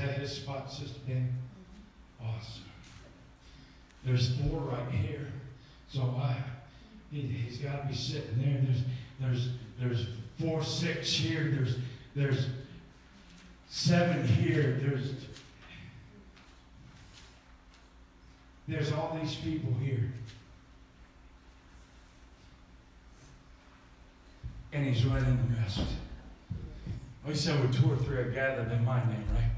that his spot, Sister Dan? Awesome. There's four right here. So I, he, he's got to be sitting there. There's, there's, there's four, six here. There's, there's seven here. There's, there's all these people here. And he's right in the midst. We said with two or three are gathered in my name, right?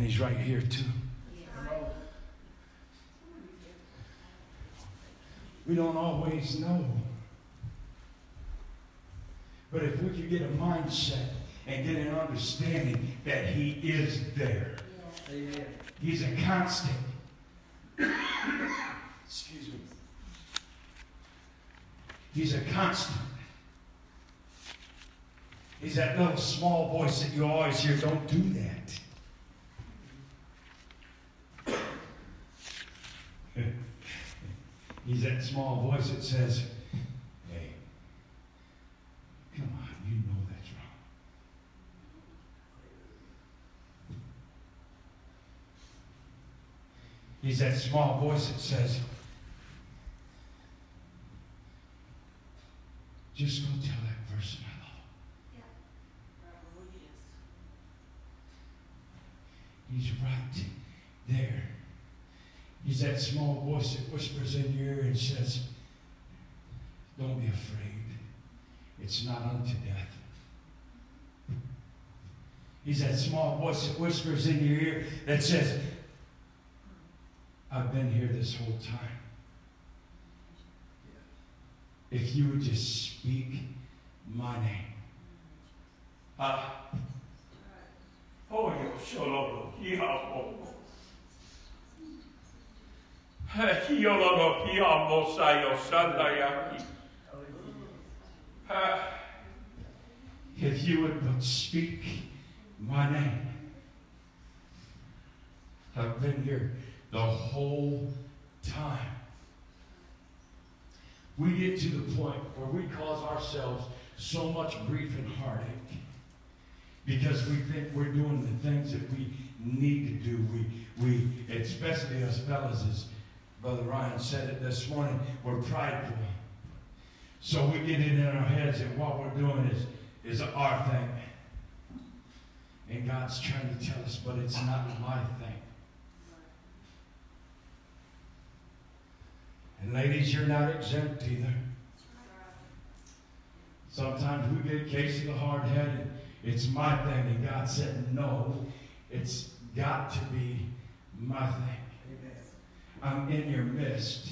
And he's right here too. We don't always know. But if we could get a mindset and get an understanding that he is there. He's a constant. Excuse me. He's a constant. He's that little small voice that you always hear, don't do that. He's that small voice that says, hey, come on, you know that's wrong. He's that small voice that says, just go tell that person I love him. He's right there. He's that small voice that whispers in your ear says, Don't be afraid. It's not unto death. He's that small voice that whispers in your ear that says, I've been here this whole time. If you would just speak my name. Ah. Oh, you shalom. If you would but speak my name, I've been here the whole time. We get to the point where we cause ourselves so much grief and heartache because we think we're doing the things that we need to do. We, we, especially us fellas, as Brother Ryan said it this morning, we're prideful. So we get it in our heads that what we're doing is, is our thing. And God's trying to tell us, but it's not my thing. And ladies, you're not exempt either. Sometimes we get Casey the hard headed. It's my thing. And God said, no, it's got to be my thing. I'm in your midst.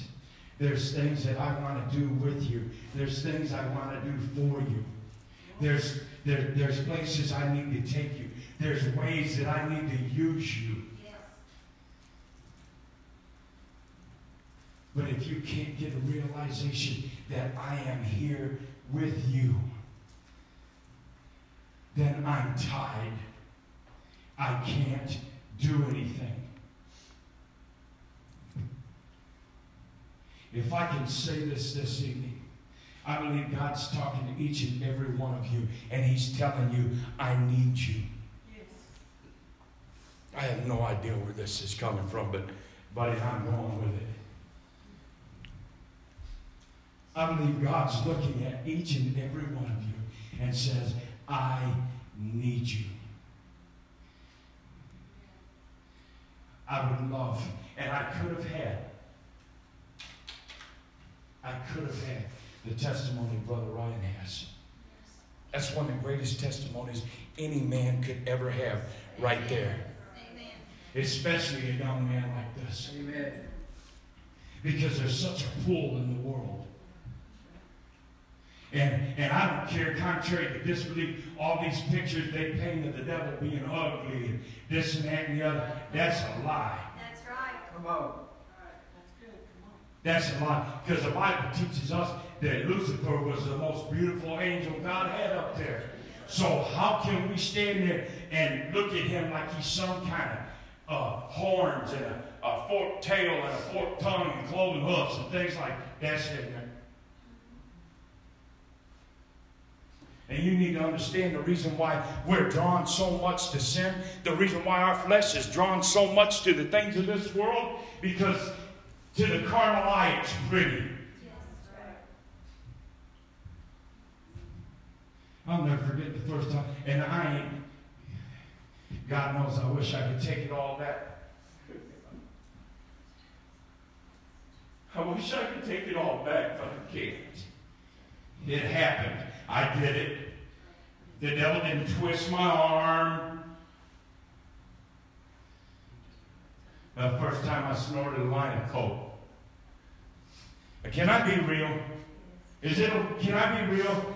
There's things that I want to do with you. There's things I want to do for you. There's, there, there's places I need to take you. There's ways that I need to use you. But if you can't get a realization that I am here with you, then I'm tied. I can't do anything. If I can say this this evening, I believe God's talking to each and every one of you, and He's telling you, I need you. Yes. I have no idea where this is coming from, but, buddy, I'm going with it. I believe God's looking at each and every one of you and says, I need you. I would love, and I could have had, I could have had the testimony Brother Ryan has. That's one of the greatest testimonies any man could ever have right there. Amen. Especially a young man like this. Amen. Because there's such a pull in the world. And, and I don't care, contrary to disbelief, all these pictures they paint of the devil being ugly and this and that and the other, that's a lie. That's right. Come on. That's a lie. Because the Bible teaches us that Lucifer was the most beautiful angel God had up there. So how can we stand there and look at him like he's some kind of uh, horns and a, a forked tail and a forked tongue and cloven hoofs and things like that? That's there. And you need to understand the reason why we're drawn so much to sin, the reason why our flesh is drawn so much to the things of this world, because to the carnal eye pretty. I'll never forget the first time, and I ain't, God knows I wish I could take it all back. I wish I could take it all back, but I can't. It happened. I did it. The devil didn't twist my arm. The first time I snorted a line of coke. Can I be real? Is it? Can I be real?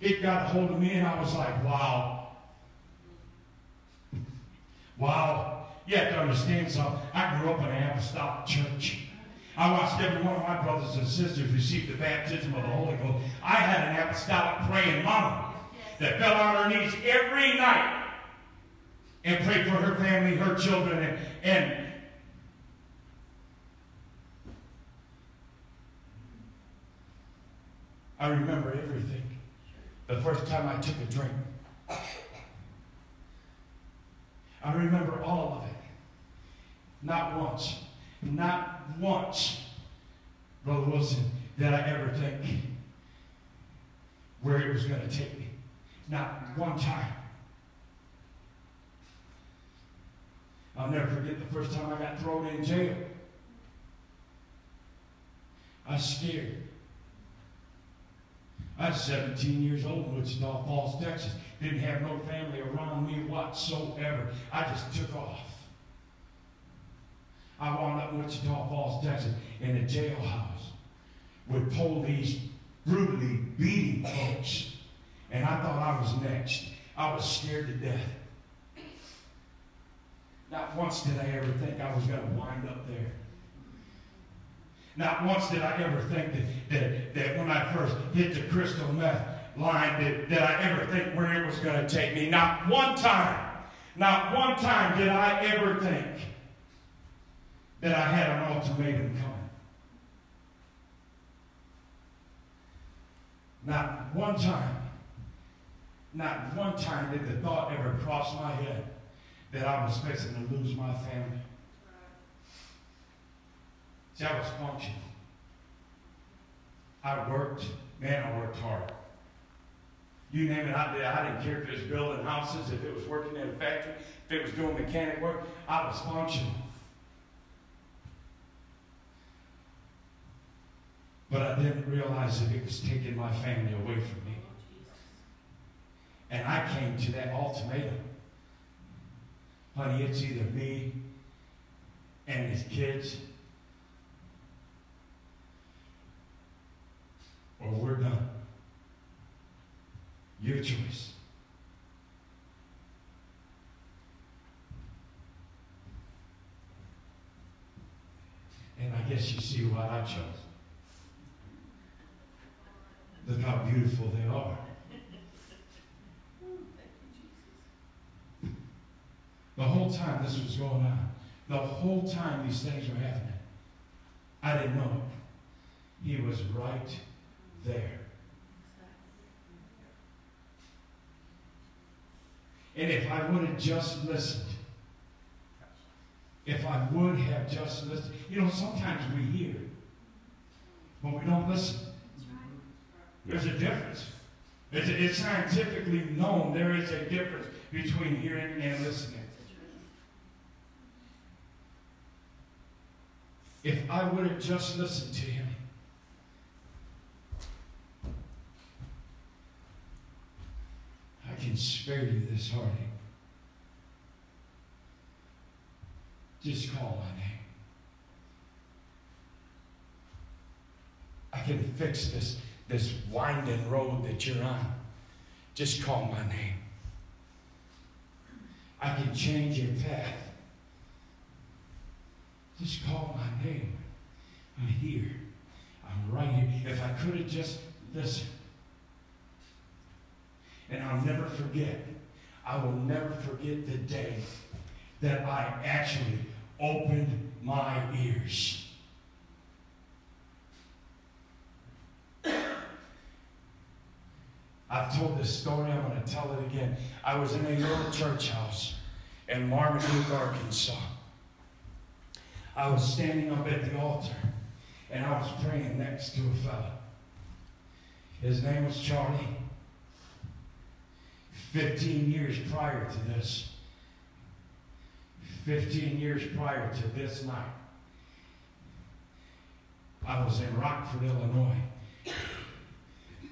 It got a hold of me, and I was like, "Wow, wow." You have to understand something. I grew up in an apostolic church. I watched every one of my brothers and sisters receive the baptism of the Holy Ghost. I had an apostolic praying mama that fell on her knees every night and prayed for her family, her children, and, and I remember everything. The first time I took a drink. I remember all of it. Not once. Not once, Brother Wilson, did I ever think where it was going to take me. Not one time. I'll never forget the first time I got thrown in jail. I was scared. I was 17 years old in Wichita Falls, Texas. Didn't have no family around me whatsoever. I just took off. I wound up in Wichita Falls, Texas, in a jailhouse with police brutally beating folks. And I thought I was next. I was scared to death. Not once did I ever think I was going to wind up there. Not once did I ever think that, that, that when I first hit the crystal meth line, that, that I ever think where it was going to take me. Not one time, not one time did I ever think that I had an ultimatum coming. Not one time, not one time did the thought ever cross my head that I was fixing to lose my family. See, I was functioning. I worked, man, I worked hard. You name it, I did. I didn't care if it was building houses, if it was working in a factory, if it was doing mechanic work. I was functioning. But I didn't realize that it was taking my family away from me. And I came to that ultimatum. Honey, it's either me and his kids, or we're done. Your choice. And I guess you see why I chose. Look how beautiful they are. The whole time this was going on, the whole time these things were happening, I didn't know it. He was right there. And if I would have just listened, if I would have just listened, you know, sometimes we hear, but we don't listen. There's a difference. It's, it's scientifically known there is a difference between hearing and listening. If I would have just listened to him, I can spare you this heartache. Just call my name. I can fix this this winding road that you're on, just call my name. I can change your path. Just call my name. I'm here. I'm right here. If I could have just listened. And I'll never forget, I will never forget the day that I actually opened my ears I've told this story, I'm going to tell it again. I was in a little church house in Marmaduke, Arkansas. I was standing up at the altar and I was praying next to a fella. His name was Charlie. 15 years prior to this, 15 years prior to this night, I was in Rockford, Illinois,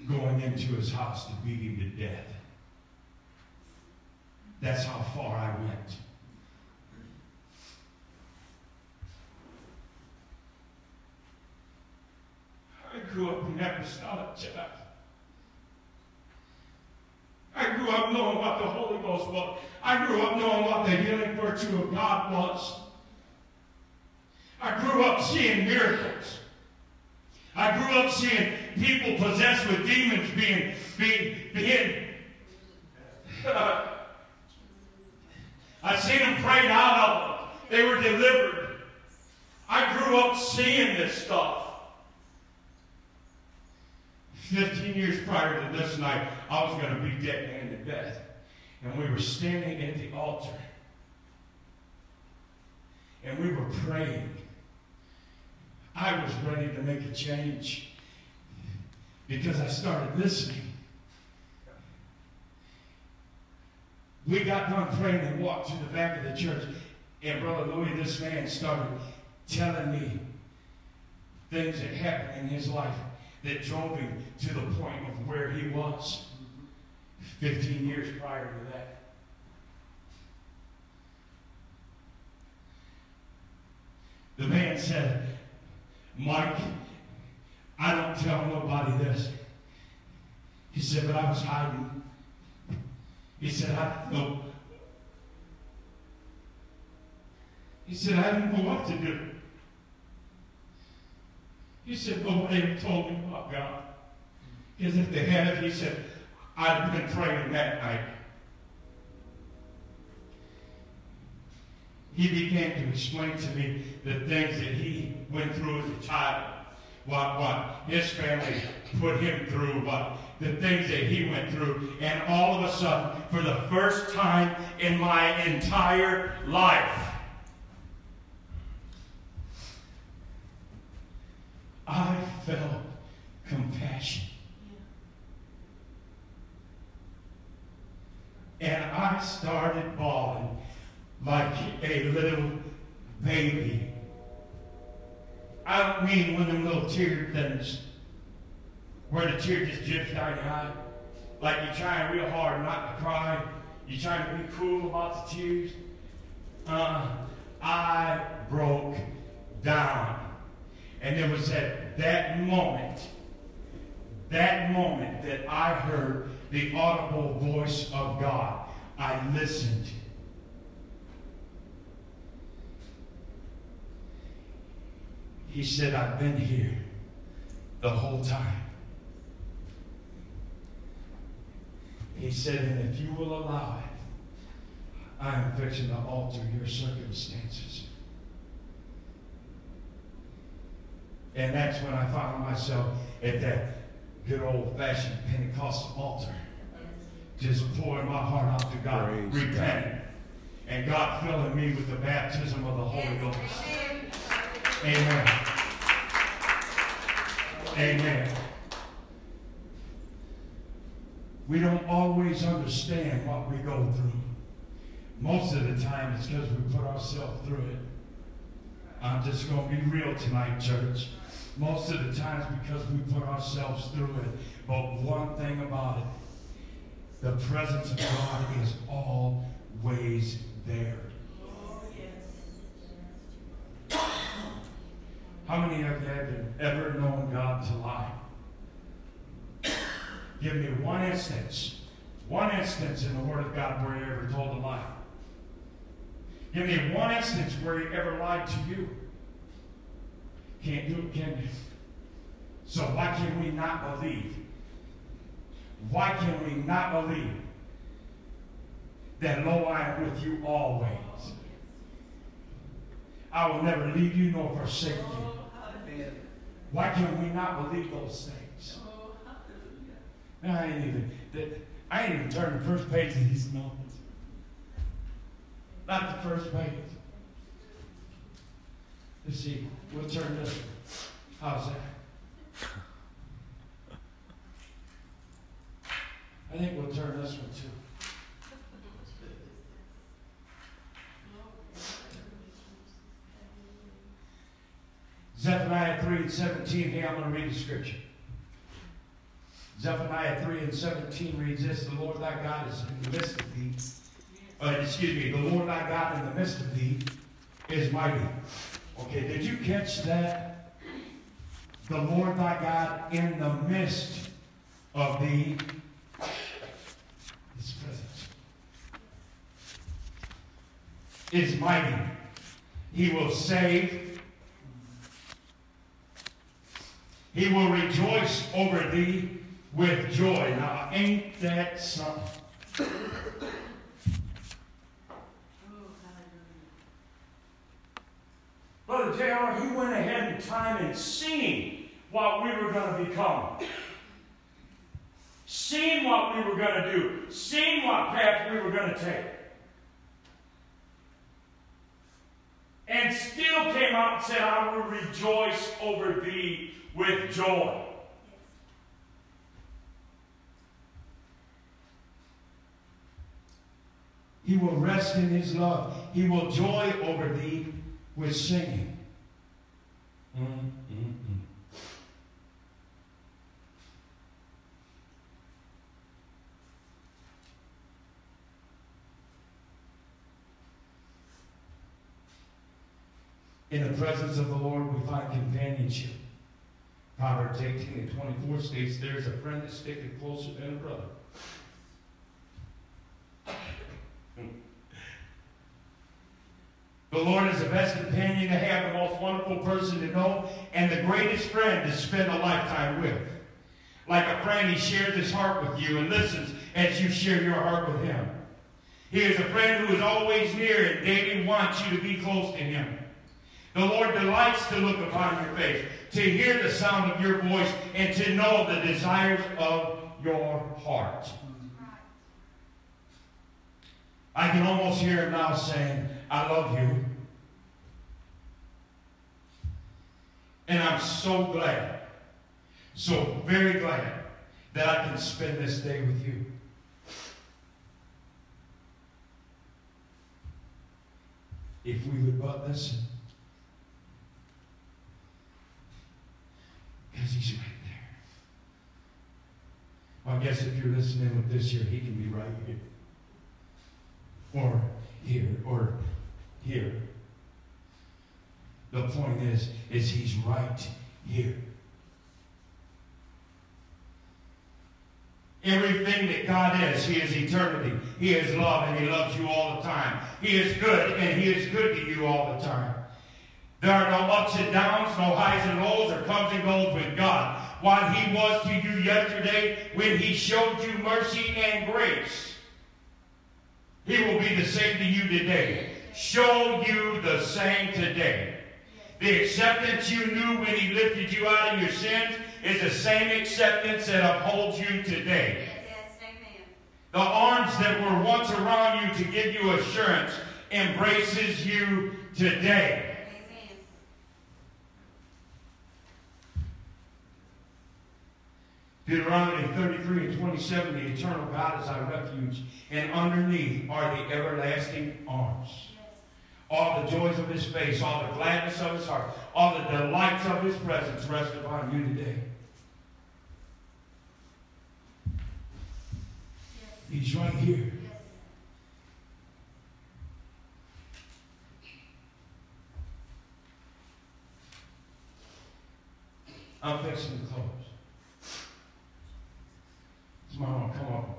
going into his house to beat him to death. That's how far I went. Up apostolic church. I grew up knowing what the Holy Ghost was. I grew up knowing what the healing virtue of God was. I grew up seeing miracles. I grew up seeing people possessed with demons being, being, being I seen them prayed out of them. They were delivered. I grew up seeing this stuff. 15 years prior to this night, I was going to be dead man to death. And we were standing at the altar. And we were praying. I was ready to make a change because I started listening. We got done praying and walked to the back of the church. And Brother Louis, this man started telling me things that happened in his life that drove him to the point of where he was 15 years prior to that. The man said, Mike, I don't tell nobody this. He said, but I was hiding. He said, I know. He said, I didn't know what to do. He said, nobody told me about God. Because if they had, he said, I'd been praying that night. He began to explain to me the things that he went through as a child, what, what his family put him through, what the things that he went through. And all of a sudden, for the first time in my entire life, I felt compassion. And I started bawling like a little baby. I don't mean one of them little tear things where the tear just drips down your eye. Like you're trying real hard not to cry. You're trying to be cool about the tears. Uh, I broke down. And it was at that moment, that moment that I heard the audible voice of God. I listened. He said, I've been here the whole time. He said, and if you will allow it, I am fixing to alter your circumstances. And that's when I found myself at that good old fashioned Pentecostal altar. Just pouring my heart out to God, Praise repenting. God. And God filling me with the baptism of the Holy Ghost. Amen. Amen. We don't always understand what we go through. Most of the time, it's because we put ourselves through it. I'm just going to be real tonight, church. Most of the times because we put ourselves through it. But one thing about it, the presence of God is always there. How many of you have ever known God to lie? Give me one instance, one instance in the Word of God where He ever told a lie. Give me one instance where He ever lied to you. Can't do it, can you? So why can we not believe? Why can we not believe that, lo, I am with you always? I will never leave you nor forsake you. Why can we not believe those things? I ain't even, I ain't even turned the first page of these novels. Not the first page. Let's see, we'll turn this. One. How's that? I think we'll turn this one too. Zephaniah 3 and 17. Hey, I'm going to read the scripture. Zephaniah 3 and 17 reads this The Lord thy God is in the midst of thee. Uh, excuse me, the Lord thy God in the midst of thee is mighty. Okay, did you catch that? The Lord thy God in the midst of thee his presence is mighty. He will save. He will rejoice over thee with joy. Now, ain't that something? Brother JR, he went ahead in time and seen what we were going to become. Seeing what we were going to do. Seeing what path we were going to take. And still came out and said, I will rejoice over thee with joy. He will rest in his love. He will joy over thee with singing. Mm, mm, mm. In the presence of the Lord, we find companionship. Proverbs 18 and 24 states, There's a friend that's sticking closer than a brother. The Lord is the best companion to have, the most wonderful person to know, and the greatest friend to spend a lifetime with. Like a friend, he shares his heart with you and listens as you share your heart with him. He is a friend who is always near and daily wants you to be close to him. The Lord delights to look upon your face, to hear the sound of your voice, and to know the desires of your heart. I can almost hear him now saying, I love you. And I'm so glad, so very glad that I can spend this day with you. If we would but listen. Because he's right there. Well, I guess if you're listening with this here, he can be right here. Or here, or here. The point is, is he's right here. Everything that God is, He is eternity. He is love, and He loves you all the time. He is good, and He is good to you all the time. There are no ups and downs, no highs and lows, or comes and goes with God. What He was to you yesterday when He showed you mercy and grace, He will be the same to you today show you the same today. The acceptance you knew when he lifted you out of your sins is the same acceptance that upholds you today. The arms that were once around you to give you assurance embraces you today. Deuteronomy 33 and 27, the eternal God is our refuge, and underneath are the everlasting arms all the joys of his face, all the gladness of his heart, all the delights of his presence rest upon you today. He's right here. I'm fixing to close. Mama, come on.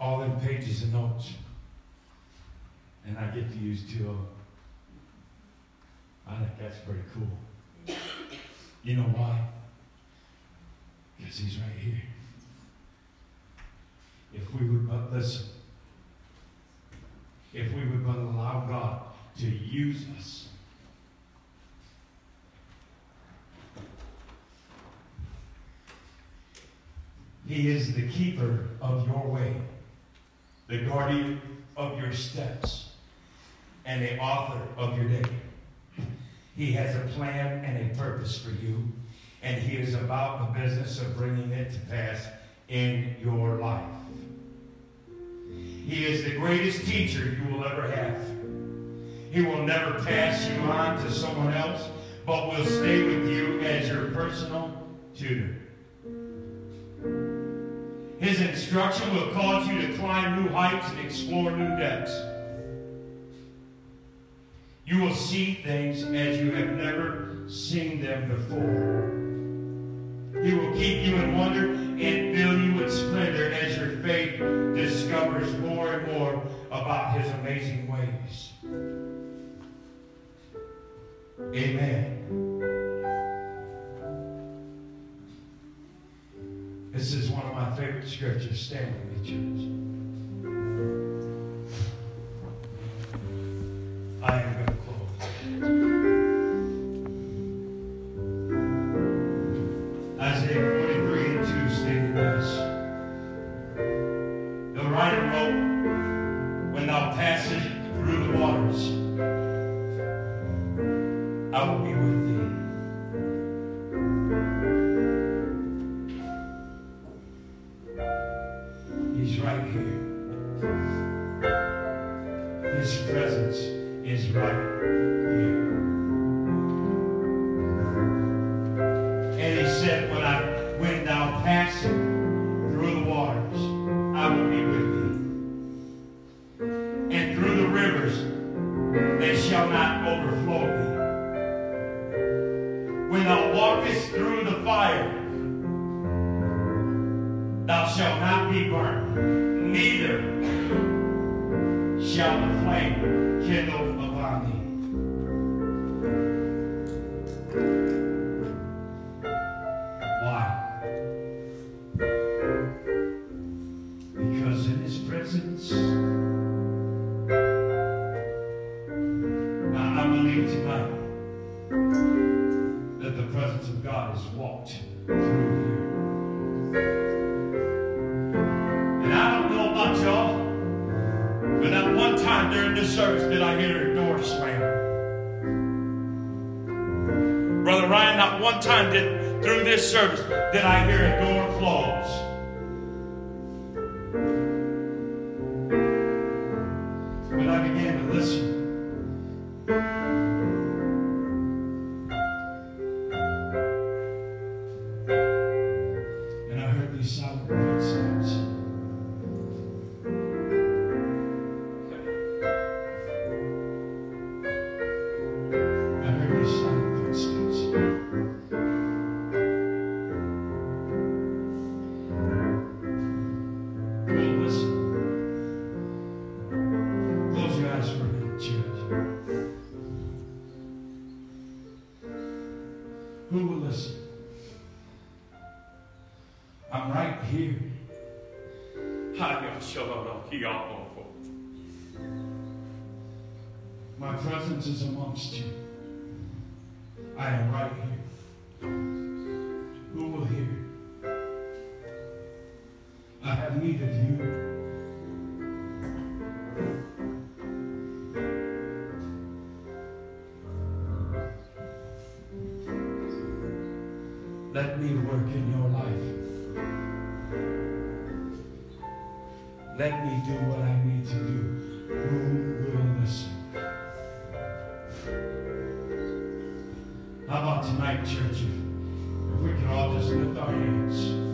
all them pages of notes. And I get to use two of them. I think that's pretty cool. You know why? Because he's right here. If we would but listen, if we would but allow God to use us. He is the keeper of your way, the guardian of your steps, and the author of your day. He has a plan and a purpose for you, and He is about the business of bringing it to pass in your life. He is the greatest teacher you will ever have. He will never pass you on to someone else, but will stay with you as your personal tutor. His instruction will cause you to climb new heights and explore new depths. You will see things as you have never seen them before. He will keep you in wonder and fill you with splendor as your faith discovers more and more about his amazing ways. Amen. Favorite scriptures. Stand with me, church. I am going to close. Isaiah 43 and 2 stated this. The writer wrote, When thou passest through the waters, I will be with thee. I have need of you. Let me work in your life. Let me do what I need to do. Who will listen? How about tonight, church? If, we can all just lift our hands.